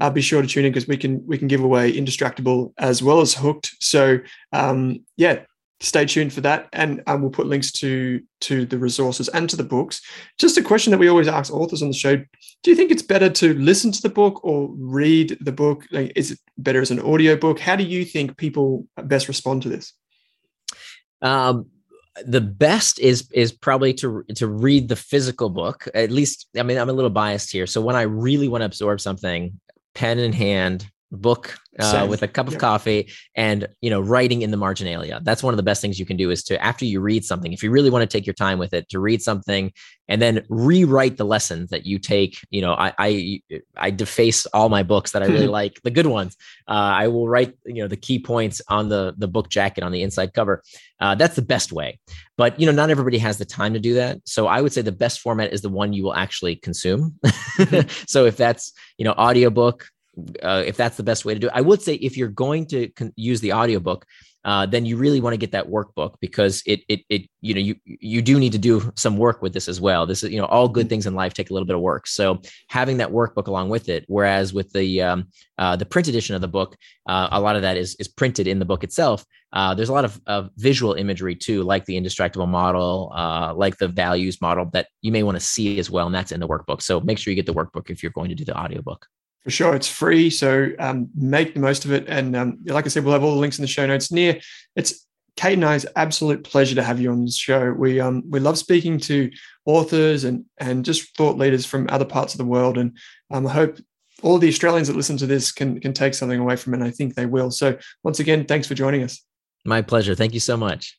uh, be sure to tune in because we can we can give away Indistractable as well as Hooked. So um, yeah, stay tuned for that, and um, we'll put links to to the resources and to the books. Just a question that we always ask authors on the show: Do you think it's better to listen to the book or read the book? Like, is it better as an audio book? How do you think people best respond to this? Um, the best is is probably to to read the physical book at least i mean i'm a little biased here so when i really want to absorb something pen in hand book uh, with a cup of yeah. coffee and you know writing in the marginalia. That's one of the best things you can do is to after you read something if you really want to take your time with it to read something and then rewrite the lessons that you take. You know i i, I deface all my books that i really like the good ones. Uh, i will write you know the key points on the the book jacket on the inside cover. Uh, that's the best way. But you know not everybody has the time to do that. So i would say the best format is the one you will actually consume. Mm-hmm. so if that's you know audiobook uh, if that's the best way to do it. I would say if you're going to con- use the audiobook, uh, then you really want to get that workbook because it, it, it, you know, you, you do need to do some work with this as well. This is, you know, all good mm-hmm. things in life take a little bit of work. So having that workbook along with it, whereas with the, um, uh, the print edition of the book, uh, a lot of that is, is printed in the book itself. Uh, there's a lot of, of visual imagery too, like the indistractable model, uh, like the values model that you may want to see as well. And that's in the workbook. So make sure you get the workbook if you're going to do the audiobook. For sure, it's free, so um, make the most of it. And um, like I said, we'll have all the links in the show notes. Nir, it's Kate and I's absolute pleasure to have you on the show. We um, we love speaking to authors and and just thought leaders from other parts of the world. And um, I hope all the Australians that listen to this can can take something away from it. And I think they will. So once again, thanks for joining us. My pleasure. Thank you so much.